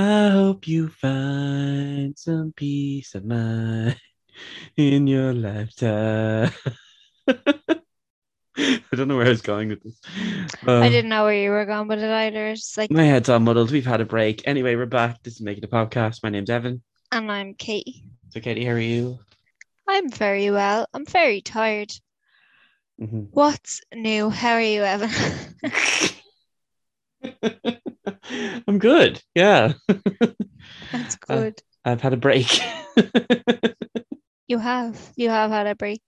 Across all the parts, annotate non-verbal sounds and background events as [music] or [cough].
I hope you find some peace of mind in your lifetime. [laughs] I don't know where I was going with this. Uh, I didn't know where you were going with it either. It's like, My head's all muddled. We've had a break. Anyway, we're back. This is Making a Podcast. My name's Evan. and I'm Katie. So, Katie, how are you? I'm very well. I'm very tired. Mhm. What's new? How are you, Evan? [laughs] [laughs] [laughs] I'm good. Yeah. That's [laughs] good. I've had a break. [laughs] You have. You have had a break.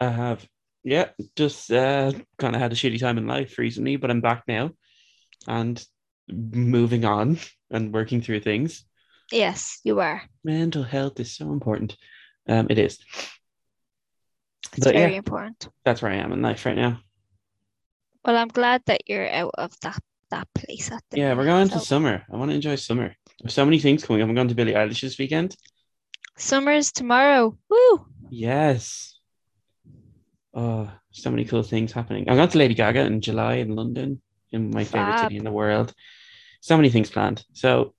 I have. Yeah, just uh, kind of had a shitty time in life recently, but I'm back now and moving on and working through things. Yes, you are. Mental health is so important. Um, it is. It's But very yeah, important. that's where I am in life right now. Well, I'm glad that you're out of that that place at the Yeah, we're going to so- summer. I want to enjoy summer. There's so many things coming up. I'm going to Billie Eilish this weekend. Summer's tomorrow. Woo! Yes. Oh, so many cool things happening. I'm going to Lady Gaga in July in London, in my favorite city in the world. So many things planned. So,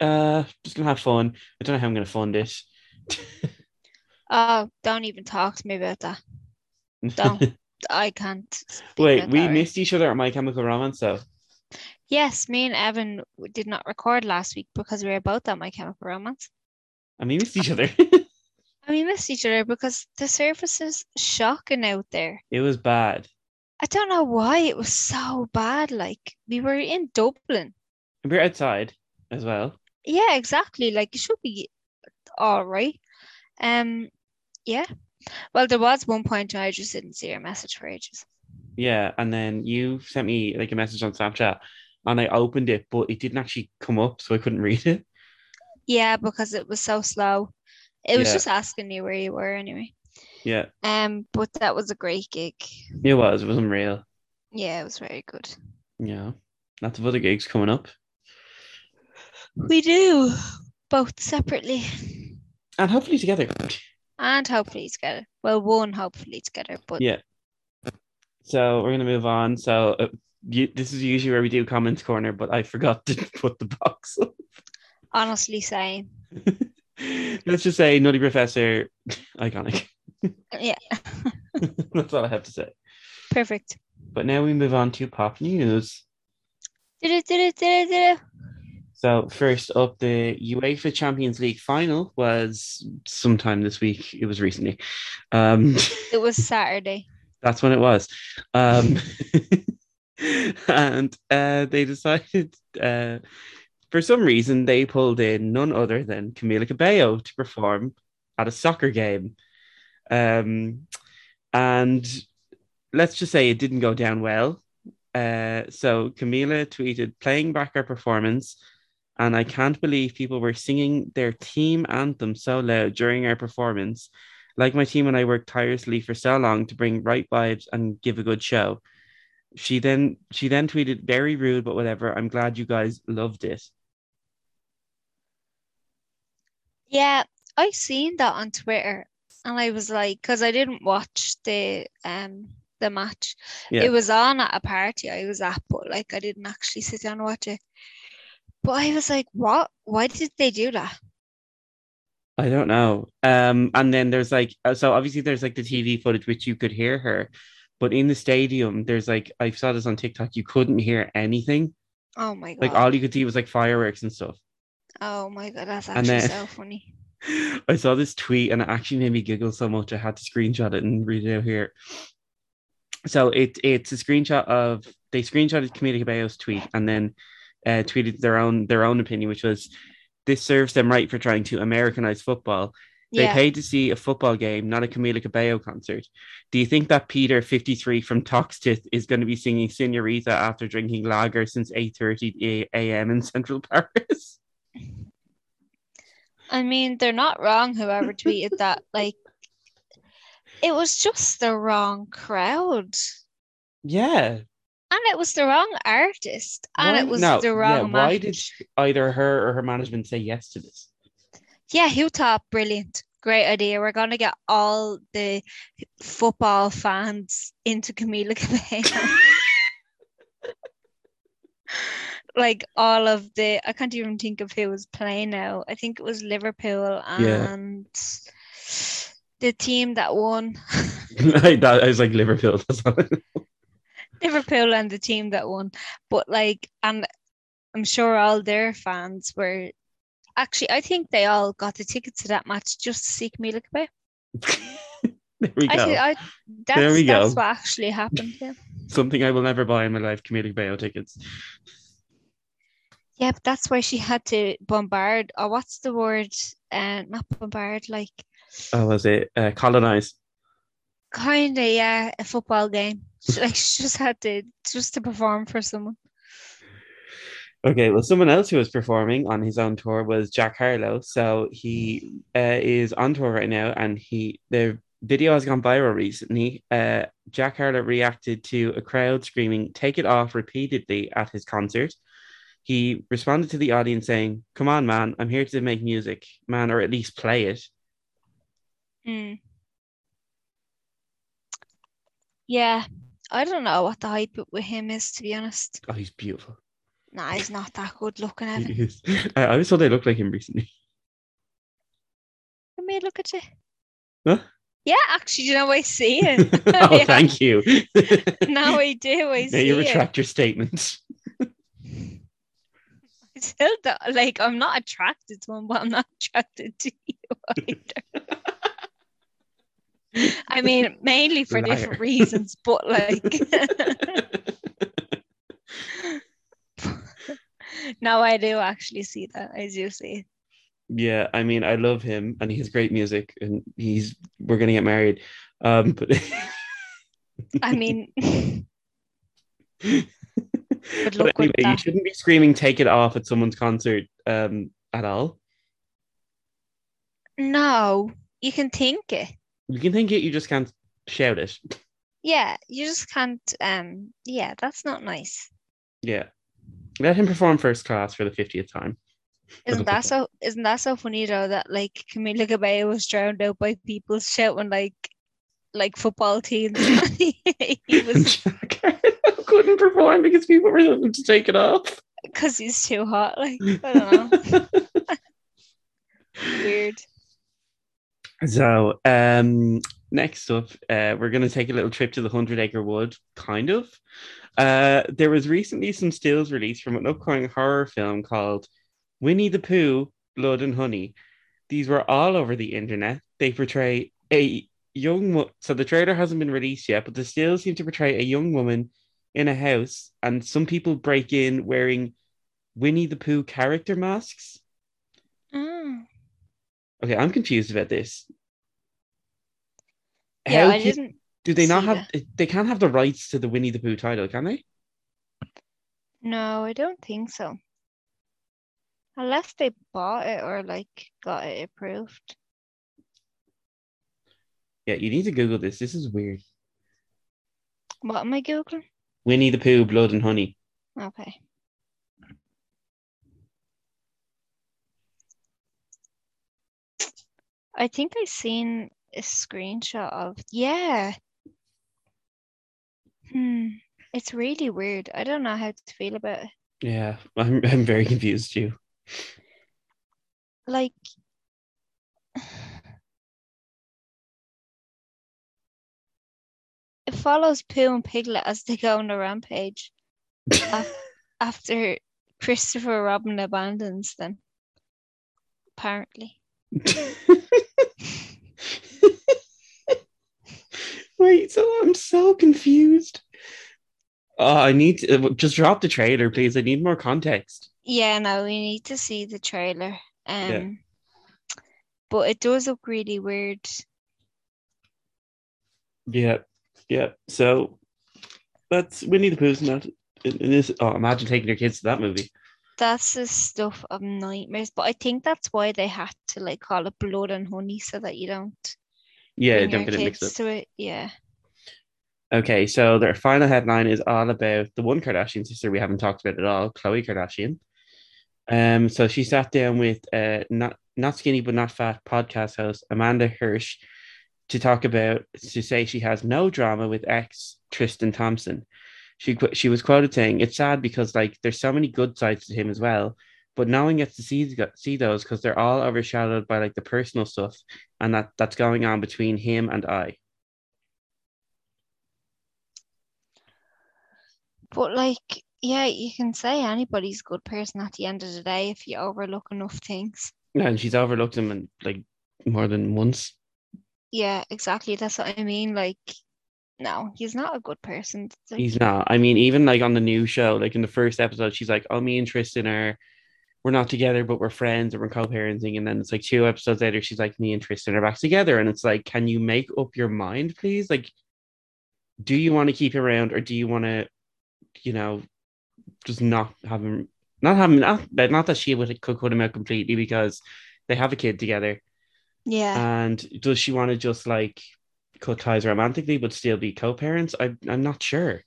uh, just gonna have fun. I don't know how I'm gonna fund this. [laughs] Oh, don't even talk to me about that. Don't. [laughs] I can't. Wait, we right missed each other at My Chemical Romance, though. Yes, me and Evan did not record last week because we were both on My Chemical Romance. [laughs] And we missed each other. And we missed each other because the service is shocking out there. it was bad. I don't know why it was so bad. Like we were in Dublin. And we're outside as well. Yeah, exactly. Like it should be all right. Um, yeah. Well, there was one point when I just didn't see your message for ages. Yeah, and then you sent me like a message on Snapchat, and I opened it, but it didn't actually come up, so I couldn't read it. Yeah, because it was so slow. It was Yeah. just asking you where you were anyway. Yeah, Um, but that was a great gig. it was. It was unreal. Yeah, it was very good. Yeah, lots of other gigs coming up, We do both separately and hopefully together. and hopefully together. Well, one hopefully together, but Yeah. So we're gonna move on. So uh, you, this is usually where we do comments corner, but I forgot to [laughs] put the box. [laughs] up. honestly saying, [laughs] Let's just say Nutty Professor, iconic. yeah, That's all I have to say. perfect. But now we move on to pop news. So first up, the UEFA Champions League final was sometime this week. It was recently. Um, It was Saturday. that's when it was. Um, [laughs] and uh, they decided, uh, for some reason, they pulled in none other than Camila Cabello to perform at a soccer game. Um, and let's just say it didn't go down well. Uh, so Camila tweeted, playing back our performance. And I can't believe people were singing their team anthem so loud during our performance. Like my team and I worked tirelessly for so long to bring right vibes and give a good show. She then she then tweeted, very rude, but whatever. I'm glad you guys loved it. Yeah, I seen that on Twitter, and I was like, because I didn't watch the um the match. Yeah. It was on at a party I was at, but like I didn't actually sit down and watch it. But I was like, what? Why did they do that? I don't know. Um, and then there's like uh, so obviously there's like the TV footage which you could hear her, but in the stadium there's like I saw this on TikTok. You couldn't hear anything. Oh my god. Like all you could see was like fireworks and stuff. Oh my god, that's actually then- so [laughs] funny. I saw this tweet and it actually made me giggle so much I had to screenshot it and read it out here. So it it's a screenshot of they screenshotted Camila Cabello's tweet and then uh, tweeted their own their own opinion, which was this serves them right for trying to Americanize football. They Yeah. paid to see a football game, not a Camila Cabello concert. Do you think that Peter, 53 from Toxteth, is going to be singing Senorita after drinking lager since 8.30 a.m. in Central [laughs] Paris? I mean, they're not wrong, whoever tweeted [laughs] that. Like, it was just the wrong crowd. Yeah. And it was the wrong artist. And Why- it was no, the yeah, wrong why match. did either her or her management say yes to this? Yeah, thought brilliant? Great idea. We're gonna get all the football fans into Camila [laughs] Cabello. like all of the I can't even think of who was playing now. I think it was Liverpool Yeah. and the team that won. [laughs] [laughs] I, that, I was like Liverpool. That's all I know. Liverpool and the team that won. But like and I'm sure all their fans were actually I think they all got the tickets to that match just to see Camila Cabello. there we I go. think I that's There we go. that's what actually happened. Yeah. [laughs] Something I will never buy in my life. Camila Cabello tickets. Yeah, but that's why she had to bombard or what's the word? Uh not bombard, like Oh, was it uh, colonize? kinda yeah, a football game. She, like [laughs] she just had to just to perform for someone. Okay, well, someone else who was performing on his own tour was Jack Harlow. So he uh, is on tour right now, and he the video has gone viral recently. Uh, Jack Harlow reacted to a crowd screaming "Take it off" repeatedly at his concert. He responded to the audience saying, "Come on, man, I'm here to make music, man, or at least play it." Mm. Yeah, I don't know what the hype with him is to be honest. Oh, he's beautiful. Nah, he's not that good looking. He is. I always thought they looked like him recently. Let me look at you. Huh? Yeah, actually, you know I see it. [laughs] oh, Yeah. thank you. [laughs] now I do. I now you it. retract your statements. [laughs] I Still, do- like I'm not attracted to him, but I'm not attracted to you either. I mean, mainly for Liar. different reasons, but like, [laughs] no, I do actually see that. as you see. Yeah, I mean, I love him, and he has great music, and he's we're gonna get married. Um, but I mean, [laughs] but luck with anyway, you shouldn't be screaming "Take it off" at someone's concert um at all. no, you can think it. You can think it, you just can't shout it. Yeah, you just can't. Um, yeah, that's not nice. Yeah, let him perform first class for the fiftieth time. Isn't that so? Isn't that so funny though? That like Camila Cabello was drowned out by people shouting like, like football teams. [laughs] he was [laughs] couldn't perform because people were him to take it off. because he's too hot. Like I don't know, [laughs] weird. So, um, next up, uh, we're going to take a little trip to the Hundred Acre Wood, kind of. Uh, there was recently some stills released from an upcoming horror film called Winnie the Pooh, Blood and Honey. These were all over the internet. They portray a young, wo- so the trailer hasn't been released yet, but the stills seem to portray a young woman in a house, and some people break in wearing Winnie the Pooh character masks. Mm. Okay, I'm confused about this. Yeah, How I can- didn't. Do they not have? They can't have the rights to the Winnie the Pooh title, can they? No, I don't think so. Unless they bought it or like got it approved. Yeah, you need to Google this. This is weird. What am I googling? Winnie the Pooh, Blood and Honey. Okay. I think I seen a screenshot of yeah. Hmm. It's really weird. I don't know how to feel about it. Yeah, [laughs] I'm I'm very confused too. Like [sighs] it follows Pooh and Piglet as they go on a rampage af- [laughs] after Christopher Robin abandons them. Apparently. [laughs] Wait, so I'm so confused. Oh, I need to just drop the trailer, please. I need more context. Yeah, no, we need to see the trailer. Um, Yeah. but it does look really weird. Yeah, yeah. So that's Winnie the Pooh's not in, in this. Oh, imagine taking your kids to that movie. That's the stuff of nightmares. But I think that's why they had to like call it blood and honey so that you don't Yeah, don't get it mixed up. to it. Yeah. Okay, so their final headline is all about the one Kardashian sister we haven't talked about at all, Khloe Kardashian. Um, so she sat down with uh not not skinny but not fat podcast host Amanda Hirsch to talk about to say she has no drama with ex Tristan Thompson. she she was quoted saying, "It's sad because like there's so many good sides to him as well, but no one gets to see see those because they're all overshadowed by like the personal stuff and that that's going on between him and I." But like, yeah, you can say anybody's a good person at the end of the day if you overlook enough things. Yeah, and she's overlooked him and like more than once. Yeah, exactly. That's what I mean. Like, no, he's not a good person. He's not. I mean, even like on the new show, like in the first episode, she's like, "Oh, me and Tristan are, we're not together, but we're friends and we're co-parenting." And then it's like two episodes later, she's like, "Me and Tristan are back together," and it's like, can you make up your mind, please? Like, do you want to keep him around, or do you want to, you know, just not have him, not have him, not, not that she would could cut him out completely because they have a kid together, yeah. and does she want to just like cut ties romantically but still be co-parents? I I'm not sure.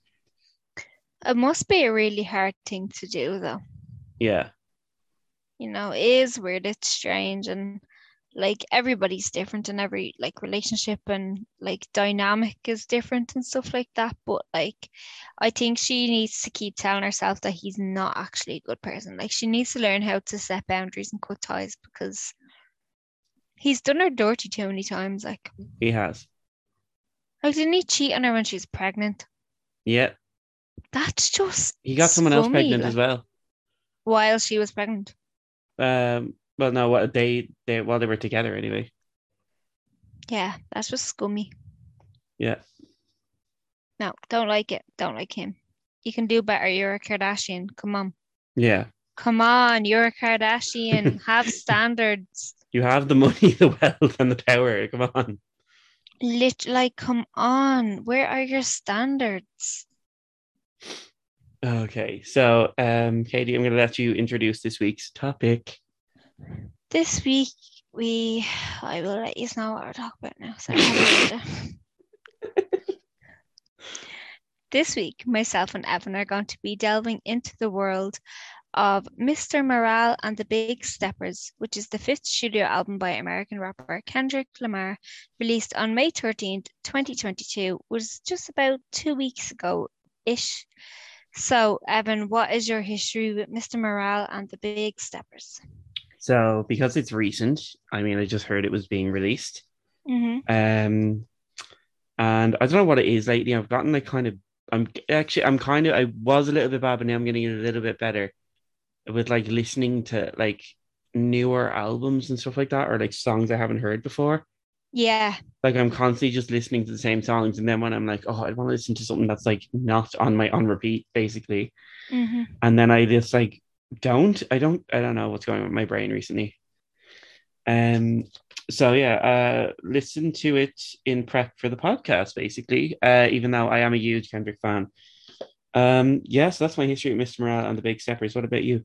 It must be a really hard thing to do, though. Yeah. You know, it is weird. It's strange, and like everybody's different, and every like relationship and like dynamic is different and stuff like that. But like, I think she needs to keep telling herself that he's not actually a good person. Like, she needs to learn how to set boundaries and cut ties because he's done her dirty too many times. Like, He has. like didn't he cheat on her when she was pregnant? Yeah. That's just He got someone else scummy, pregnant as well. while she was pregnant. Um well no what they they while they were together anyway. Yeah, that's just scummy. Yeah. No, don't like it. Don't like him. You can do better. You're a Kardashian. Come on. Yeah. Come on. You're a Kardashian. [laughs] Have standards. You have the money, [laughs] the wealth, and the power. Come on. Lit like, come on. Where are your standards? Okay. So um Katie, I'm gonna let you introduce this week's topic. This week we I will let you know what we're talking about now. So I have it written. [laughs] this week, myself and Evan are going to be delving into the world of Mr. Morale and the Big Steppers, which is the fifth studio album by American rapper Kendrick Lamar, released on May 13th, 2022, was just about two weeks ago ish. So, Evan, what is your history with Mr. Morale and the Big Steppers? So because it's recent, I mean I just heard it was being released. Mm-hmm. Um and I don't know what it is lately. I've gotten like kind of I'm actually I'm kind of I was a little bit bad, but now I'm getting a little bit better with like listening to like newer albums and stuff like that, or like songs I haven't heard before. Yeah, Like I'm constantly just listening to the same songs, and then when I'm like, oh, I want to listen to something that's like not on my on repeat, basically, mm-hmm. and then I just like don't I don't I don't know what's going on with my brain recently. Um so yeah, uh listen to it in prep for the podcast basically. Uh even though I am a huge Kendrick fan. Um yes, that's my history with Mr. Morale and the Big Steppers. What about you?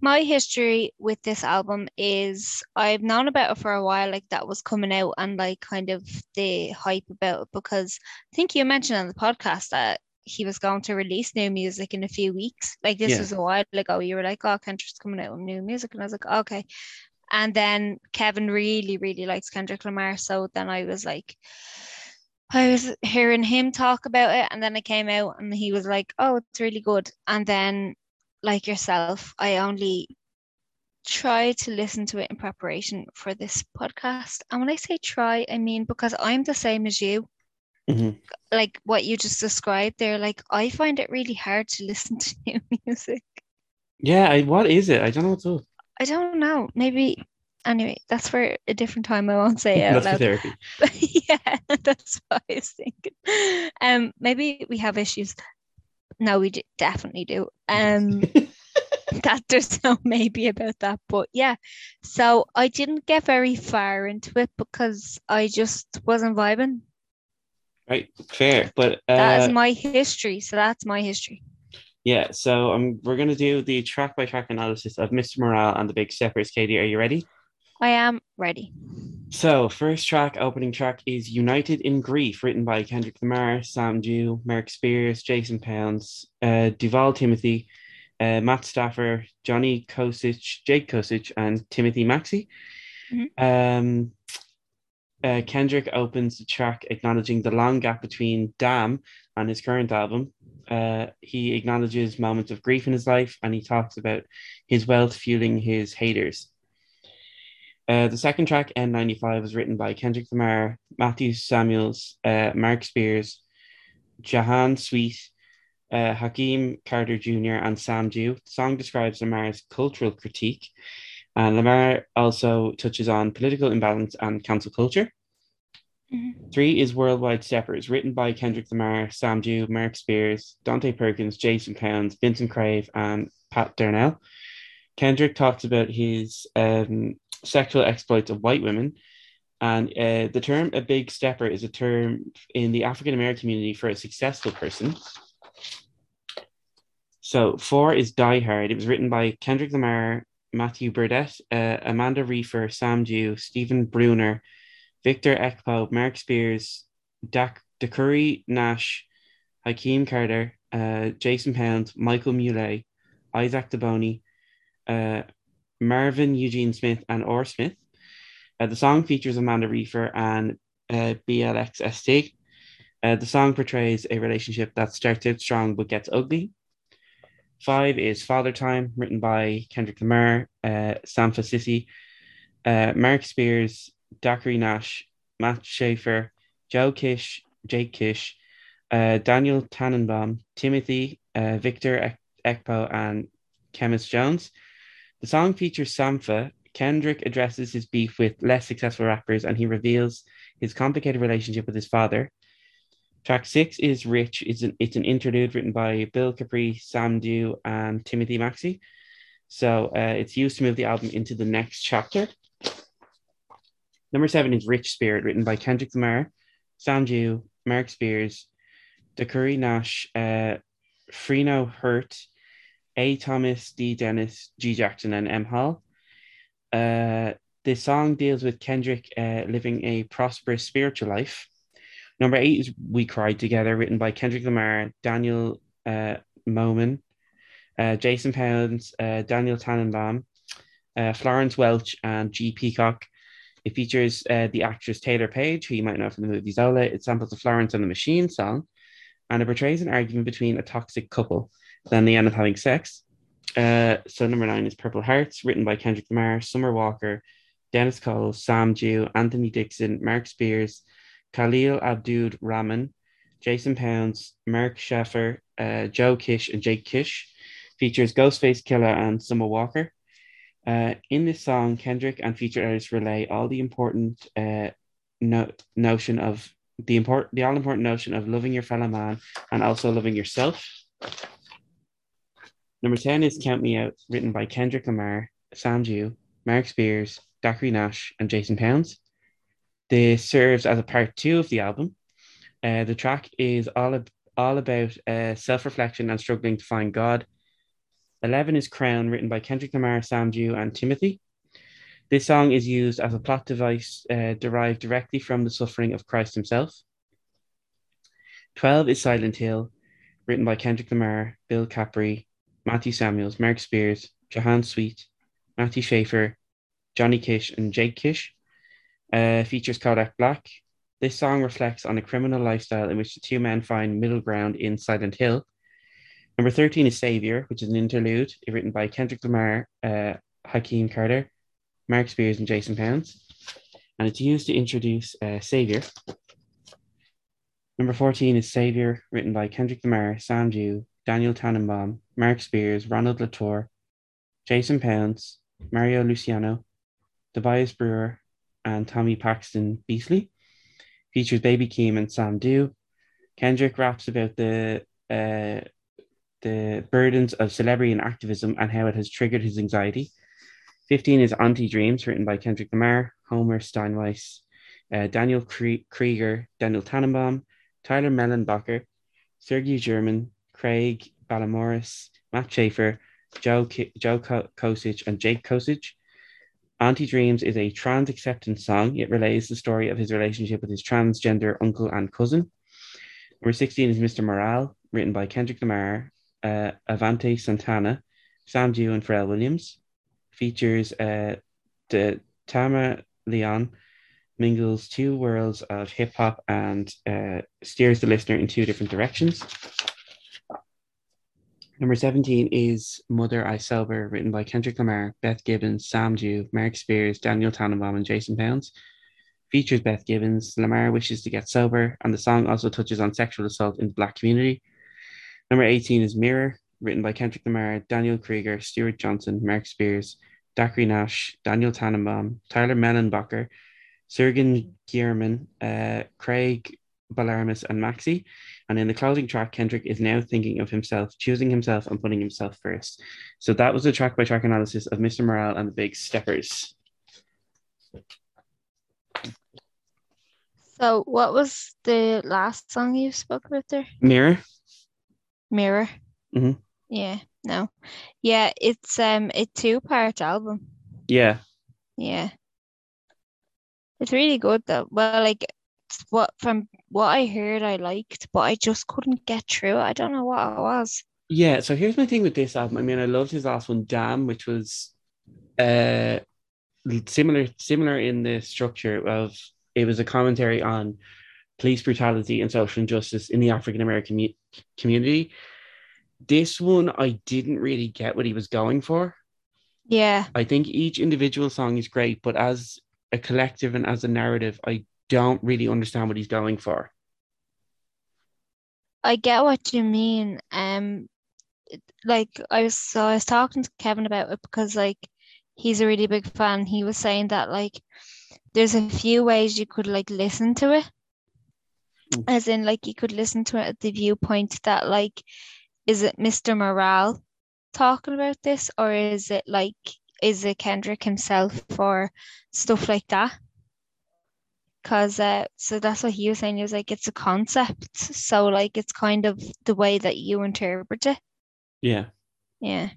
My history with this album is I've known about it for a while, like that was coming out and like kind of the hype about it because I think you mentioned on the podcast that he was going to release new music in a few weeks. Like this Yeah. was a while ago. You were like, oh, Kendrick's coming out with new music. And I was like, okay. And then Kevin really, really likes Kendrick Lamar. So then I was like, I was hearing him talk about it. And then it came out and he was like, oh, it's really good. And then like yourself, I only try to listen to it in preparation for this podcast. And when I say try, I mean because I'm the same as you. Mhm. Like what you just described there, like I find it really hard to listen to [laughs] new music. Yeah, I, what is it? I don't know what's up. I don't know. Maybe anyway, that's for a different time. I won't say it [laughs] That's for loud. therapy. [laughs] yeah, that's what I was thinking. Um, maybe we have issues. No, we d- definitely do. Um, [laughs] that there's no maybe about that, but yeah. So I didn't get very far into it because I just wasn't vibing. Right, fair. But That uh, is my history. So that's my history. yeah, so um, we're gonna do the track by track analysis of Mr. Morale and the Big Steppers. Katie, are you ready? I am ready. So, first track, opening track is United in Grief, written by Kendrick Lamar, Sam Dew, Mark Spears, Jason Pounds, uh, Duval Timothy, uh, Matt Staffer, Johnny Kosich, Jake Kosich, and Timothy Maxey. Um, uh, Kendrick opens the track acknowledging the long gap between Damn and his current album. Uh, he acknowledges moments of grief in his life and he talks about his wealth fueling his haters. Uh, the second track, N95, was written by Kendrick Lamar, Matthew Samuels, uh, Mark Spears, Jahan Sweet, uh, Hakeem Carter Jr., and Sam Dew. The song describes Lamar's cultural critique, and Lamar also touches on political imbalance and cancel culture. Mhm. Three is Worldwide Steppers, written by Kendrick Lamar, Sam Dew, Mark Spears, Dante Perkins, Jason Pounds, Vincent Crave, and Pat Darnell. Kendrick talks about his um, sexual exploits of white women. And uh, the term a big stepper is a term in the African American community for a successful person. So four is Die Hard. It was written by Kendrick Lamar, Matthew Burdett, uh, Amanda Reifer, Sam Dew, Stephen Bruner, Victor Ekpo, Mark Spears, Dak Dakuri Nash, Hakeem Carter, uh, Jason Pound, Michael Muley, Isaac DeBoni, uh, Marvin Eugene Smith, and Orr Smith. Uh, the song features Amanda Reifer and uh, BLXST. Uh, the song portrays a relationship that starts out strong but gets ugly. Five is Father Time, written by Kendrick Lamar, uh, Sampha Sissy, uh, Mark Spears, Dacry Nash, Matt Schaefer, Joe Kish, Jake Kish, uh, Daniel Tannenbaum, Timothy, uh, Victor Ek- Ekpo, and Chemist Jones. The song features Sampha. Kendrick addresses his beef with less successful rappers and he reveals his complicated relationship with his father. Track six is Rich. It's an, it's an interlude written by Bill Capri, Sam Dew, and Timothy Maxey. So uh, it's used to move the album into the next chapter. Number seven is Rich Spirit, written by Kendrick Lamar, Sam Dew, Mark Spears, Dakuri Nash, uh, Freno Hurt, A. Thomas, D. Dennis, G. Jackson, and M. Hall. Uh, the song deals with Kendrick uh, living a prosperous spiritual life. Number eight is We Cried Together, written by Kendrick Lamar, Daniel uh, Moman, uh, Jason Pounds, uh, Daniel Tannenbaum, uh, Florence Welch, and G. Peacock. It features uh, the actress Taylour Paige, who you might know from the movie Zola. It samples the Florence and the Machine song, and it portrays an argument between a toxic couple. Then they end up having sex. Uh, so number nine is Purple Hearts, written by Kendrick Lamar, Summer Walker, Dennis Cole, Sam Dew, Anthony Dixon, Mark Spears, Khalil Abdul Rahman, Jason Pounds, Mark Sheffer, uh, Joe Kish, and Jake Kish. Features Ghostface Killah and Summer Walker. Uh, in this song, Kendrick and featured artists relay all the important uh, no- notion of the important, the all important notion of loving your fellow man and also loving yourself. Number 10 is Count Me Out, written by Kendrick Lamar, Sam Dew, Mark Spears, Dacry Nash, and Jason Pounds. This serves as a part two of the album. Uh, the track is all, ab- all about uh, self reflection and struggling to find God. 11 is Crown, written by Kendrick Lamar, Sam and Timothy. This song is used as a plot device uh, derived directly from the suffering of Christ himself. 12 is Silent Hill, written by Kendrick Lamar, Bill Capri, Matthew Samuels, Mark Spears, Jahan Sweet, Matthew Schaefer, Johnny Kish, and Jake Kish. Uh, features Kodak Black. This song reflects on a criminal lifestyle in which the two men find middle ground in Silent Hill. Number 13 is Savior, which is an interlude written by Kendrick Lamar, uh, Hakeem Carter, Mark Spears, and Jason Pounds. And it's used to introduce uh, Savior. Number 14 is Savior, written by Kendrick Lamar, Sam Dew, Daniel Tannenbaum, Mark Spears, Ronald Latour, Jason Pounds, Mario Luciano, Tobias Brewer, and Tommy Paxton Beasley. Features Baby Keem and Sam Dew. Kendrick raps about the uh, the burdens of celebrity and activism and how it has triggered his anxiety. 15 is Auntie Diaries, written by Kendrick Lamar, Homer Steinweiss, uh, Daniel Krieger, Daniel Tannenbaum, Tyler Mellenbacher, Sergey German, Craig Ballamoris, Matt Schaefer, Joe, Ki- Joe Ko- Kosich, and Jake Kosich. Auntie Diaries is a trans acceptance song. It relays the story of his relationship with his transgender uncle and cousin. Number 16 is Mr. Morale, written by Kendrick Lamar, uh, Avante Santana, Sam Dew, and Pharrell Williams. Features uh, the Tama Leon, mingles two worlds of hip hop and uh, steers the listener in two different directions. Number 17 is Mother I Sober, written by Kendrick Lamar, Beth Gibbons, Sam Dew, Mark Spears, Daniel Tannenbaum, and Jason Pounds. Features Beth Gibbons. Lamar wishes to get sober, and the song also touches on sexual assault in the Black community. Number 18 is Mirror, written by Kendrick Lamar, Daniel Krieger, Stuart Johnson, Mark Spears, Dacre Nash, Daniel Tannenbaum, Tyler Mellenbacher, Sergen Gierman, uh, Craig Balarmus, and Maxi. And in the closing track, Kendrick is now thinking of himself, choosing himself, and putting himself first. So that was a track by track analysis of Mr. Morale and the Big Steppers. So, what was the last song you spoke about there? Mirror. Mirror. Mhm. Yeah. No. Yeah. It's um a two part album. Yeah. Yeah. It's really good though. Well, like what from what I heard, I liked, but I just couldn't get through. it. I don't know what it was. Yeah, so here's my thing with this album. I mean, I loved his last one, Damn, which was uh similar similar in the structure of it was a commentary on police brutality and social injustice in the African American mu- community. This one I didn't really get what he was going for. Yeah. I think each individual song is great, but as a collective and as a narrative, I don't really understand what he's going for. I get what you mean. Um, like I was so I was talking to Kevin about it because like he's a really big fan. He was saying that like there's a few ways you could like listen to it. Mm. As in like you could listen to it at the viewpoint that like is it Mr. Morale talking about this or is it like is it Kendrick himself or stuff like that? Cause uh, so that's what he was saying. He was like, it's a concept. So like it's kind of the way that you interpret it. Yeah. Yeah.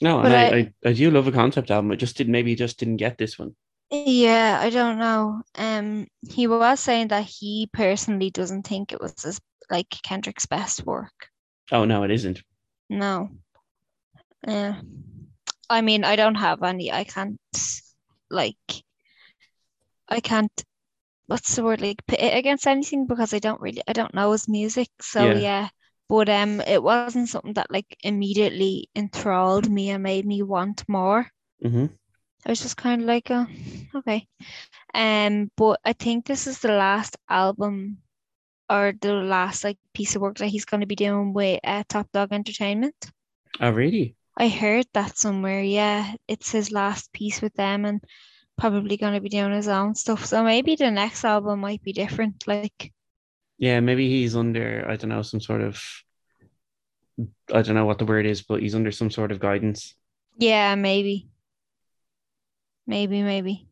No, But and I, I- I, I do love a concept album. I just did maybe just didn't get this one. Yeah, I don't know. Um, he was saying that he personally doesn't think it was his, like Kendrick's best work. Oh no, it isn't. No. Yeah. I mean, I don't have any. I can't like I can't what's the word like put it against anything because I don't really I don't know his music. So Yeah. yeah. But um it wasn't something that like immediately enthralled me and made me want more. hmm I was just kind of like, oh, okay. Um, but I think this is the last album or the last like piece of work that he's going to be doing with uh, Top Dawg Entertainment. Oh really? I heard that somewhere. Yeah, it's his last piece with them and probably going to be doing his own stuff. So maybe the next album might be different. Like, Yeah, maybe he's under, I don't know, some sort of I don't know what the word is, but he's under some sort of guidance. yeah, maybe. Maybe, maybe.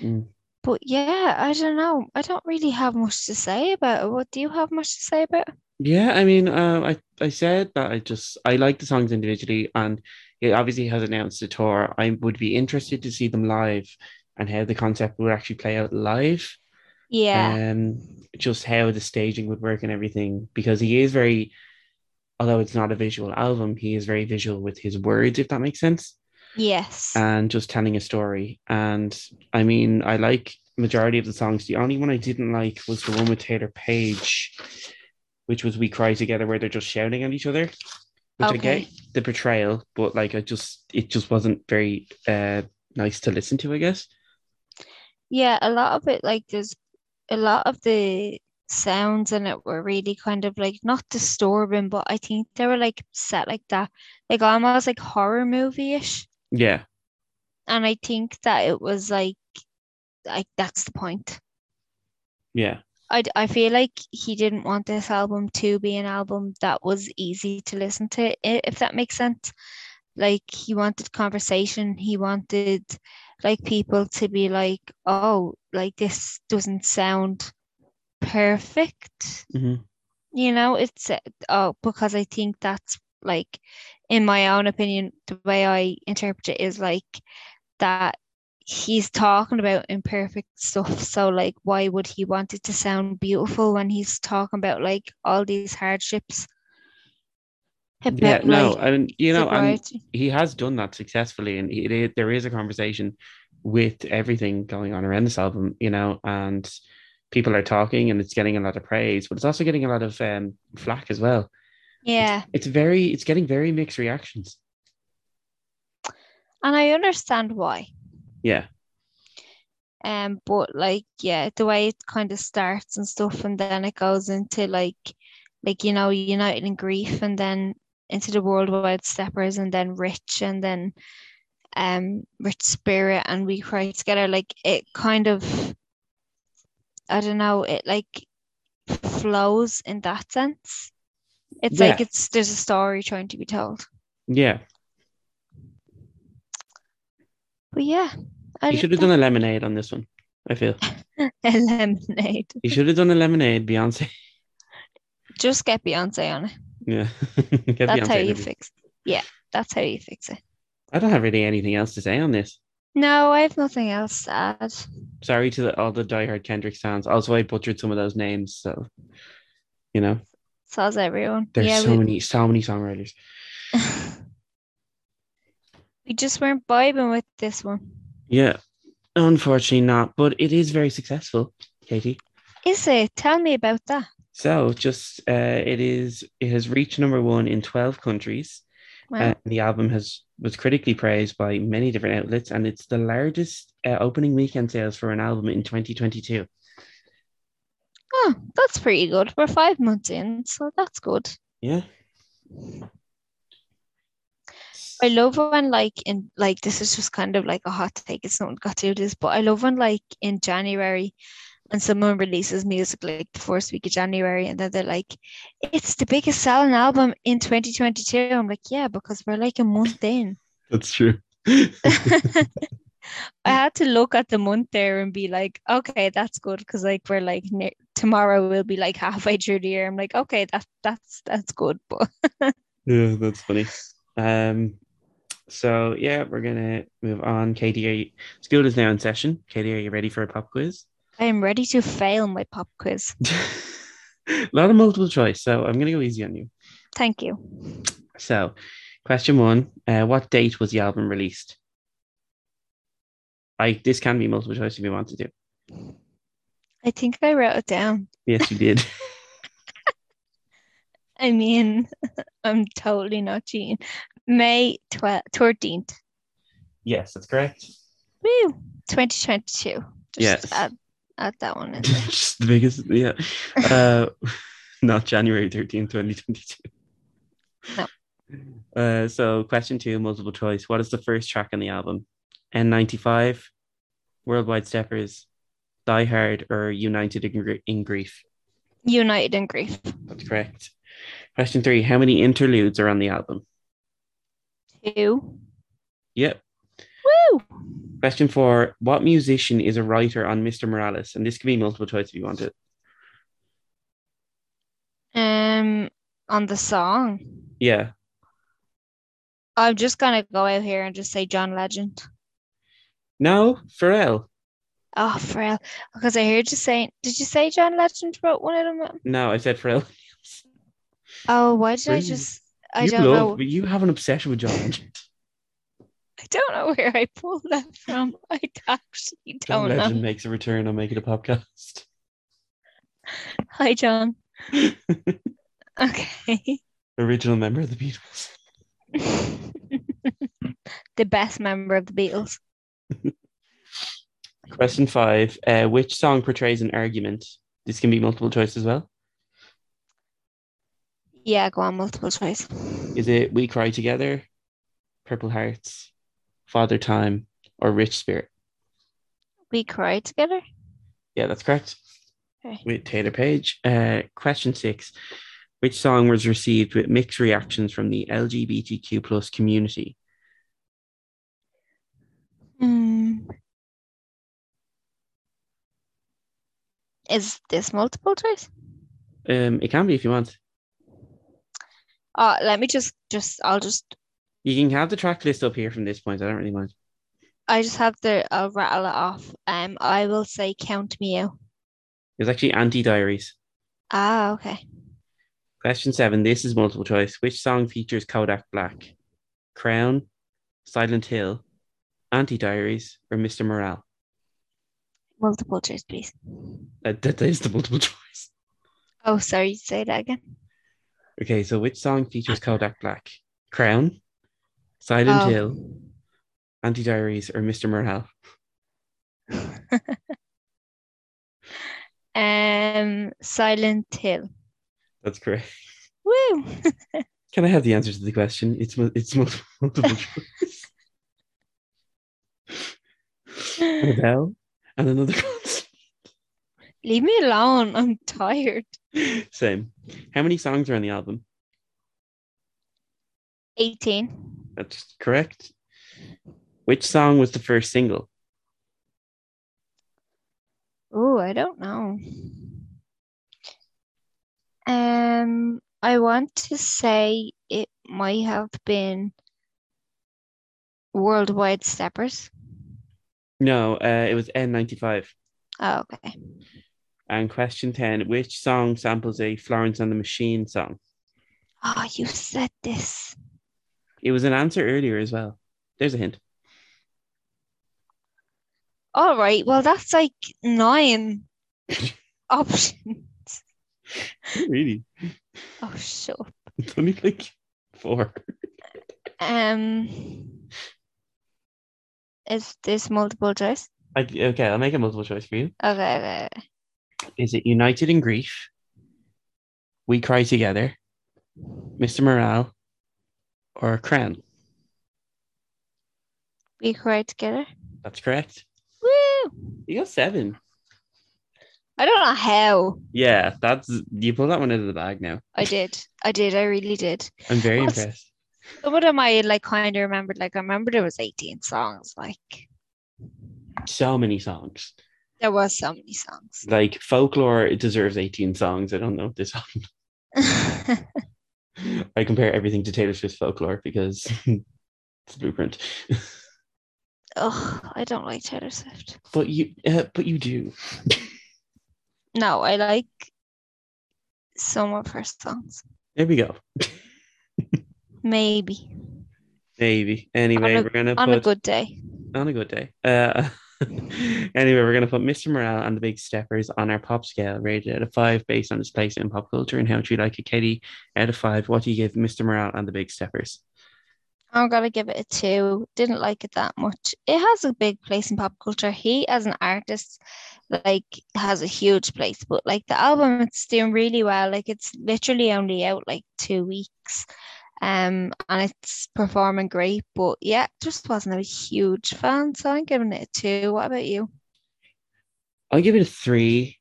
Mm. But yeah, I don't know. I don't really have much to say about it. What do you have much to say about it? Yeah, I mean, uh, I I said that I just I like the songs individually, and he obviously has announced a tour. I would be interested to see them live and how the concept would actually play out live. Yeah. Um, just how the staging would work and everything, because he is very, although it's not a visual album, he is very visual with his words, if that makes sense, Yes. and just telling a story. And I mean, I like majority of the songs. The only one I didn't like was the one with Taylour Paige, which was "We Cry Together," where they're just shouting at each other. Which I Okay. get the betrayal, but like I just it just wasn't very uh nice to listen to, I guess. Yeah, a lot of it, like there's a lot of the sounds in it were really kind of like not disturbing, but I think they were like set like that, like almost like horror movie-ish. Yeah. And I think that it was like, like that's the point. Yeah. I, I feel like he didn't want this album to be an album that was easy to listen to, if that makes sense. Like he wanted conversation, he wanted like people to be like, oh, like this doesn't sound perfect. hmm You know, it's uh, oh, because I think that's like, in my own opinion, the way I interpret it is like that he's talking about imperfect stuff. So, like, why would he want it to sound beautiful when he's talking about like all these hardships? About, Yeah, no, like, I mean, you know, and he has done that successfully, and it, it, there is a conversation with everything going on around this album, you know, and people are talking, and it's getting a lot of praise, but it's also getting a lot of um, flack as well. Yeah. It's very, it's getting very mixed reactions. And I understand why. Yeah, Um, but like, yeah, the way it kind of starts and stuff, and then it goes into like, like you know, United in Grief, and then into the Worldwide Steppers, and then Rich, and then um, Rich Spirit, and We Cry Together. Like it kind of, I don't know, it like flows in that sense. It's like it's there's a story trying to be told. yeah. But yeah, I You should have done a lemonade on this one. I feel [laughs] a lemonade. you should have done a lemonade, Beyonce. Just get Beyonce on it. Yeah, [laughs] Get That's Beyonce how you it. fix. Yeah, that's how you fix it. I don't have really anything else to say on this. No, I have nothing else to add. Sorry to the, all the diehard Kendrick fans. Also, I butchered some of those names, so you know, So's everyone. there's yeah, so we, many, so many songwriters. [laughs] we just weren't vibing with this one. Yeah, unfortunately not, but it is very successful, Katie. Is it? Tell me about that. So just uh, it is it has reached number one in twelve countries. Wow. and the album has was critically praised by many different outlets, and it's the largest uh, opening weekend sales for an album in 2022. oh, that's pretty good. We're five months in, so that's good. Yeah, I love when like in like this is just kind of like a hot take. It's not got to do this, but I love when like in January and someone releases music like the first week of January and then they're like, it's the biggest selling album in 2022. I'm like, yeah, because we're like a month in. that's true. [laughs] I had to look at the month there and be like, okay, that's good because like we're like ne- tomorrow we'll be like [laughs] halfway through the year. I'm like, okay, that that's that's good, but yeah, that's funny. Um, so yeah, we're gonna move on. Katie, are you, school is now in session. Katie, are you ready for a pop quiz? I am ready to fail my pop quiz. [laughs] a lot of multiple choice, so I'm gonna go easy on you. Thank you. So, question one: uh, What date was the album released? I this can be multiple choice if you want to do. I think I wrote it down. Yes, you did. [laughs] [laughs] I mean, I'm totally not cheating. May 12th, 13th. yes, that's correct. Woo! 2022. Just Yes. add, add that one in [laughs] there. Just the biggest, yeah. Uh, [laughs] not January 13th, 2022. No. Uh, so, question two, multiple choice. What is the first track on the album? N95, Worldwide Steppers, Die Hard, or United in, Gr- in Grief? United in Grief. That's correct. Question three, how many interludes are on the album? Two. Yep. Woo! Question four, what musician is a writer on Mr. Morales? And this can be multiple choice if you want it. Um, on the song. Yeah. I'm just gonna go out here and just say John Legend. No, Pharrell. Oh, Pharrell. Because I heard you saying, did you say John Legend wrote one of them? No, I said Pharrell. Oh, why did I just? I you don't love, know. You have an obsession with John Legend. I don't know where I pulled that from. [laughs] I actually don't John Legend know. makes a return on Making a Podcast. Hi, John. [laughs] Okay. Original member of the Beatles. [laughs] the best member of the Beatles. Question five. Uh, which song portrays an argument? This can be multiple choice as well. Yeah, go on, multiple choice. Is it We Cry Together, Purple Hearts, Father Time, or Rich Spirit? We Cry together. Yeah, that's correct. Okay. With Taylour Paige. Uh, question six. Which song was received with mixed reactions from the LGBTQ plus community? Hmm. Is this multiple choice? Um, it can be if you want. Uh, let me just, just, I'll just, You can have the track list up here from this point. I don't really mind. I just have the, I'll rattle it off. Um, I will say Count Me Out. It's actually Auntie Diaries. Ah, okay. Question seven. This is multiple choice. Which song features Kodak Black? Crown, Silent Hill, Auntie Diaries, or Mr. Morale? Multiple choice, please. That, that is the multiple [laughs] choice. Oh, sorry, say that again. Okay, so which song features Kodak Black? Crown, Silent Oh. Hill, Auntie Diaries, or Mr. Morale? [laughs] Um, Silent Hill. That's correct. Woo! [laughs] Can I have the answer to the question? It's it's multiple, [laughs] multiple choice. And a bell and another consonant. Leave me alone. I'm tired. Same. How many songs are on the album? 18. That's correct. Which song was the first single? Oh, I don't know. Um, I want to say it might have been Worldwide Steppers. No, uh, it was N95. Oh, okay. And question 10 Which song samples a Florence and the Machine song? Oh, you said this. It was an answer earlier as well. There's a hint. All right. Well, that's like nine [laughs] options. really? Oh, shut up. [laughs] It's only like four. Um, is this multiple choice? I, okay, I'll make a multiple choice for you. Okay, okay, okay. Is it United in Grief? We Cry Together? Mr. Morale? Or Crown? We cry together. That's correct. Woo! You got seven. I don't know how Yeah, that's you pulled that one out of the bag now. I did. I did. I really did. I'm very What's- impressed. Of them I like kind of remembered. Like I remember there was 18 songs. Like So many songs. There was so many songs. Like folklore, it deserves 18 songs. I don't know if this [laughs] I compare everything to Taylor Swift's folklore because [laughs] it's a blueprint. oh, I don't like Taylor Swift. But you, uh, but you do. No, I like some of her songs. There we go. Maybe Maybe. Anyway, On a- we're gonna on put a good day. on a good day. Uh, [laughs] [laughs] anyway, we're gonna put Mr. Morale and the Big Steppers on our pop scale, rated out of five, based on its place in pop culture and how much you like it. Katie, out of five, what do you give Mr. Morale and the Big Steppers? I'm gonna give it a two. Didn't like it that much. It has a big place in pop culture. He, as an artist, like has a huge place. But like the album, it's doing really well. Like it's literally only out like two weeks, um, and it's performing great. But yeah, just wasn't a huge fan, so I'm giving it a two. What about you? I'll give it a three.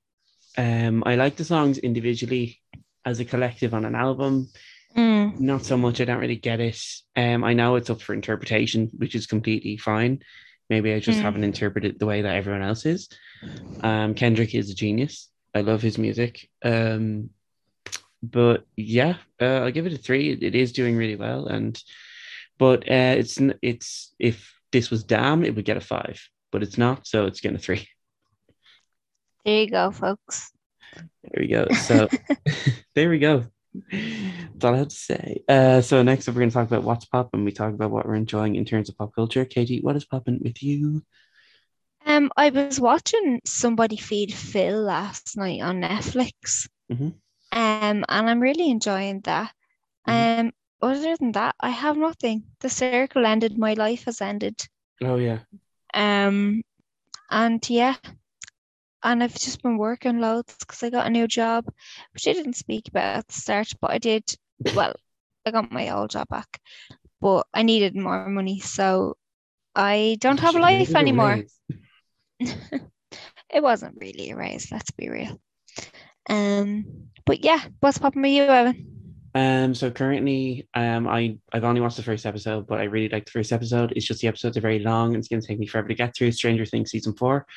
Um, I like the songs individually as a collective on an album. Mm, Not so much. I don't really get it. Um, I know it's up for interpretation, which is completely fine. Maybe I just Mm. haven't interpreted the way that everyone else is. Um, Kendrick is a genius. I love his music. Um, but yeah, uh, I'll give it a three. It, it is doing really well, and but uh, it's it's if this was Damn, it would get a five, but it's not, so it's getting a three. there you go, folks. There we go. So [laughs] [laughs] there we go. That's all I have to say. Uh, so next up, we're going to talk about what's popping. We talk about what we're enjoying in terms of pop culture. Katie, what is popping with you? Um, I was watching somebody feed Phil last night on Netflix. Mhm. Um, and I'm really enjoying that. Mhm. Um, other than that, I have nothing. The circle ended, my life has ended. Oh yeah, Um, and yeah, and I've just been working loads because I got a new job, which I didn't speak about at the start, but I did. Well, I got my old job back, but I needed more money, so I don't have a life given it a anymore. [laughs] It wasn't really a raise, let's be real. Um, but yeah, what's popping with you, Evan? Um, so currently, um, I I've only watched the first episode, but I really like the first episode. It's just the episodes are very long, and it's going to take me forever to get through. Stranger Things season four.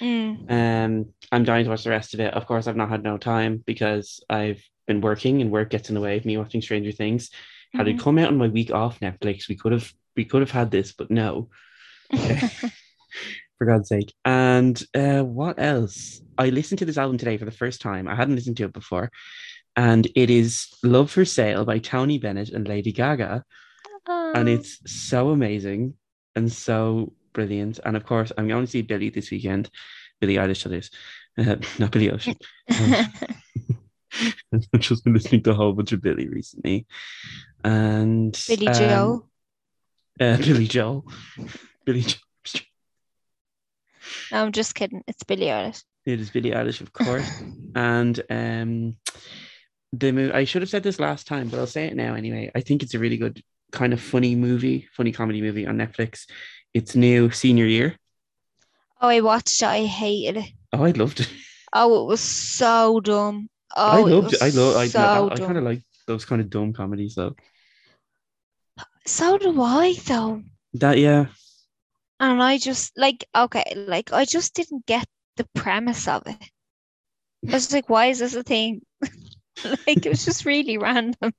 Mm, Um, I'm dying to watch the rest of it. Of course, I've not had no time because I've been working, and work gets in the way of me watching Stranger Things. Had it mhm. come out on my week off Netflix, we could have we could have had this, but no. [laughs] [laughs] [laughs] for God's sake. And uh, what else? I listened to this album today for the first time. I hadn't listened to it before. And it is Love for Sale by Tony Bennett and Lady Gaga. And Oh, it's so amazing and so brilliant. And of course, I'm going to see Billy this weekend. Billie Eilish, that is. Uh, [laughs] not Billy Ocean. [laughs] I've just been listening to a whole bunch of Billy recently, and Billy um, Joe. uh, [laughs] Billy Joel, Billy Joel. No, I'm just kidding. It's Billie Eilish. It is Billie Eilish, of course, [laughs] and um, the movie. I should have said this last time, but I'll say it now anyway. I think it's a really good kind of funny movie, funny comedy movie on Netflix. It's new, Senior Year. Oh, I watched it. I hated it. Oh, I loved it. Oh, it was so dumb. Oh, I it loved was it. I love. I, so I, I dumb. kind of like those kind of dumb comedies, though. So do I, though. That yeah, And I just like okay, like I just didn't get the premise of it. I was like, why is this a thing? [laughs] like it was just really random.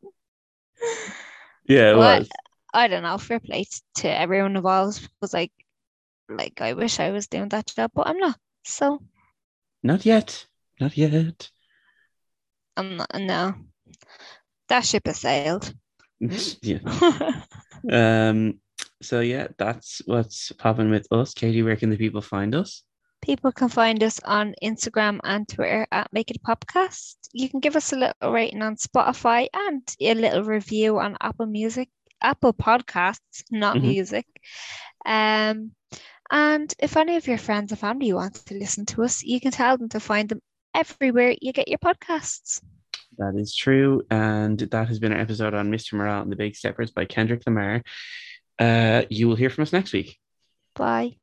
yeah, it What? was. I don't know. Fair play to everyone involved because like, like I wish I was doing that job, but I'm not. So Not yet. Not yet. I'm not. No, that ship has sailed. [laughs] yeah. [laughs] Um. So yeah, that's what's popping with us. Katie, where can the people find us? People can find us on Instagram and Twitter at Make It Podcast. You can give us a little rating on Spotify and a little review on Apple Music, Apple Podcasts, not Mhm. music. Um, and if any of your friends or family want to listen to us, you can tell them to find them everywhere you get your podcasts. That is true, and that has been our episode on Mr. Morale and the Big Steppers by Kendrick Lamar. Uh, you will hear from us next week. Bye.